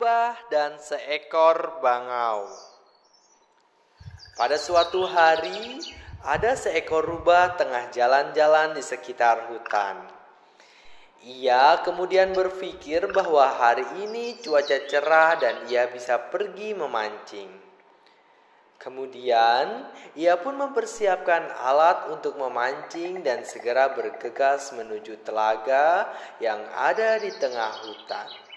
Rubah dan seekor bangau. Pada suatu hari, ada seekor rubah tengah jalan-jalan di sekitar hutan. Ia kemudian berpikir bahwa hari ini cuaca cerah dan ia bisa pergi memancing. Kemudian, ia pun mempersiapkan alat untuk memancing dan segera bergegas menuju telaga yang ada di tengah hutan.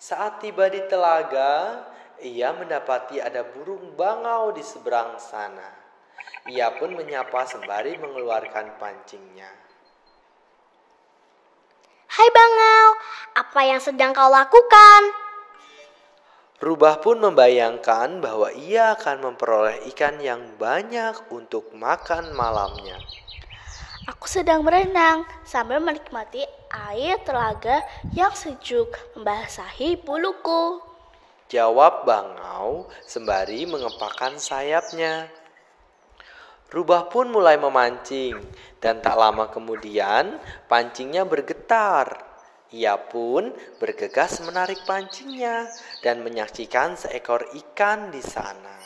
Saat tiba di telaga, ia mendapati ada burung bangau di seberang sana. Ia pun menyapa sembari mengeluarkan pancingnya. Hai bangau, apa yang sedang kau lakukan? Rubah pun membayangkan bahwa ia akan memperoleh ikan yang banyak untuk makan malamnya. Aku sedang berenang sambil menikmati air telaga yang sejuk membasahi buluku. Jawab bangau sembari mengepakkan sayapnya. Rubah pun mulai memancing dan tak lama kemudian pancingnya bergetar. Ia pun bergegas menarik pancingnya dan menyaksikan seekor ikan di sana.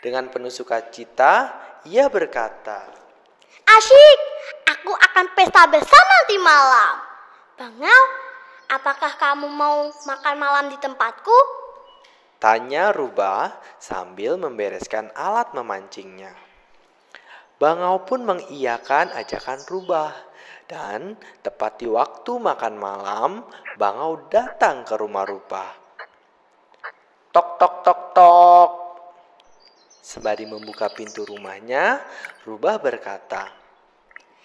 Dengan penuh sukacita, ia berkata, Asyik, aku akan pesta bersama nanti malam. Bangau, apakah kamu mau makan malam di tempatku? Tanya Rubah sambil membereskan alat memancingnya. Bangau pun mengiyakan ajakan Rubah dan tepat di waktu makan malam, Bangau datang ke rumah Rubah. Tok tok tok tok. Sembari membuka pintu rumahnya, Rubah berkata,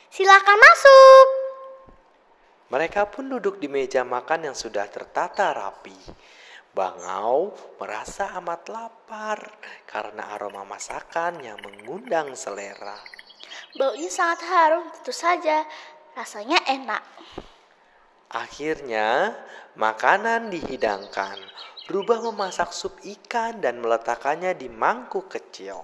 Silakan masuk. Mereka pun duduk di meja makan yang sudah tertata rapi. Bangau merasa amat lapar karena aroma masakan yang mengundang selera. Baunya sangat harum, tentu saja. Rasanya enak. Akhirnya, makanan dihidangkan. Rubah memasak sup ikan dan meletakkannya di mangkuk kecil.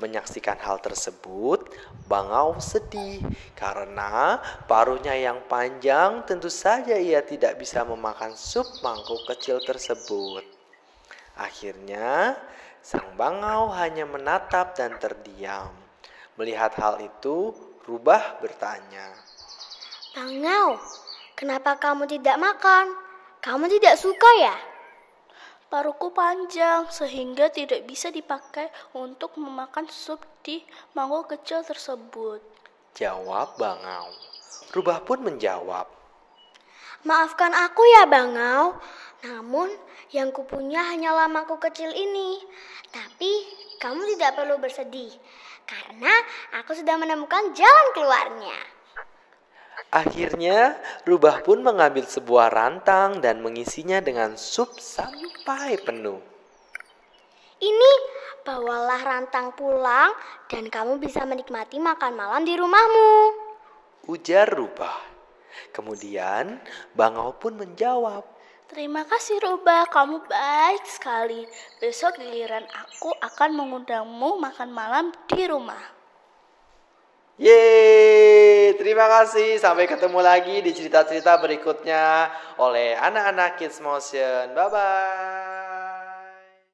Menyaksikan hal tersebut, Bangau sedih karena paruhnya yang panjang tentu saja ia tidak bisa memakan sup mangkuk kecil tersebut. Akhirnya, sang Bangau hanya menatap dan terdiam. Melihat hal itu, Rubah bertanya, Bangau, kenapa kamu tidak makan? Kamu tidak suka ya? Paruku panjang sehingga tidak bisa dipakai untuk memakan sup di mangkuk kecil tersebut. Jawab Bangau. Rubah pun menjawab. Maafkan aku ya Bangau, namun yang kupunya hanyalah mangkuk kecil ini. Tapi kamu tidak perlu bersedih, karena aku sudah menemukan jalan keluarnya. Akhirnya, Rubah pun mengambil sebuah rantang dan mengisinya dengan sup sampai penuh. Ini bawalah rantang pulang dan kamu bisa menikmati makan malam di rumahmu. Ujar Rubah. Kemudian, Bangau pun menjawab. Terima kasih Rubah, kamu baik sekali. Besok giliran aku akan mengundangmu makan malam di rumah. Yeay, terima kasih. Sampai ketemu lagi di cerita-cerita berikutnya oleh anak-anak Kids Motion. Bye-bye.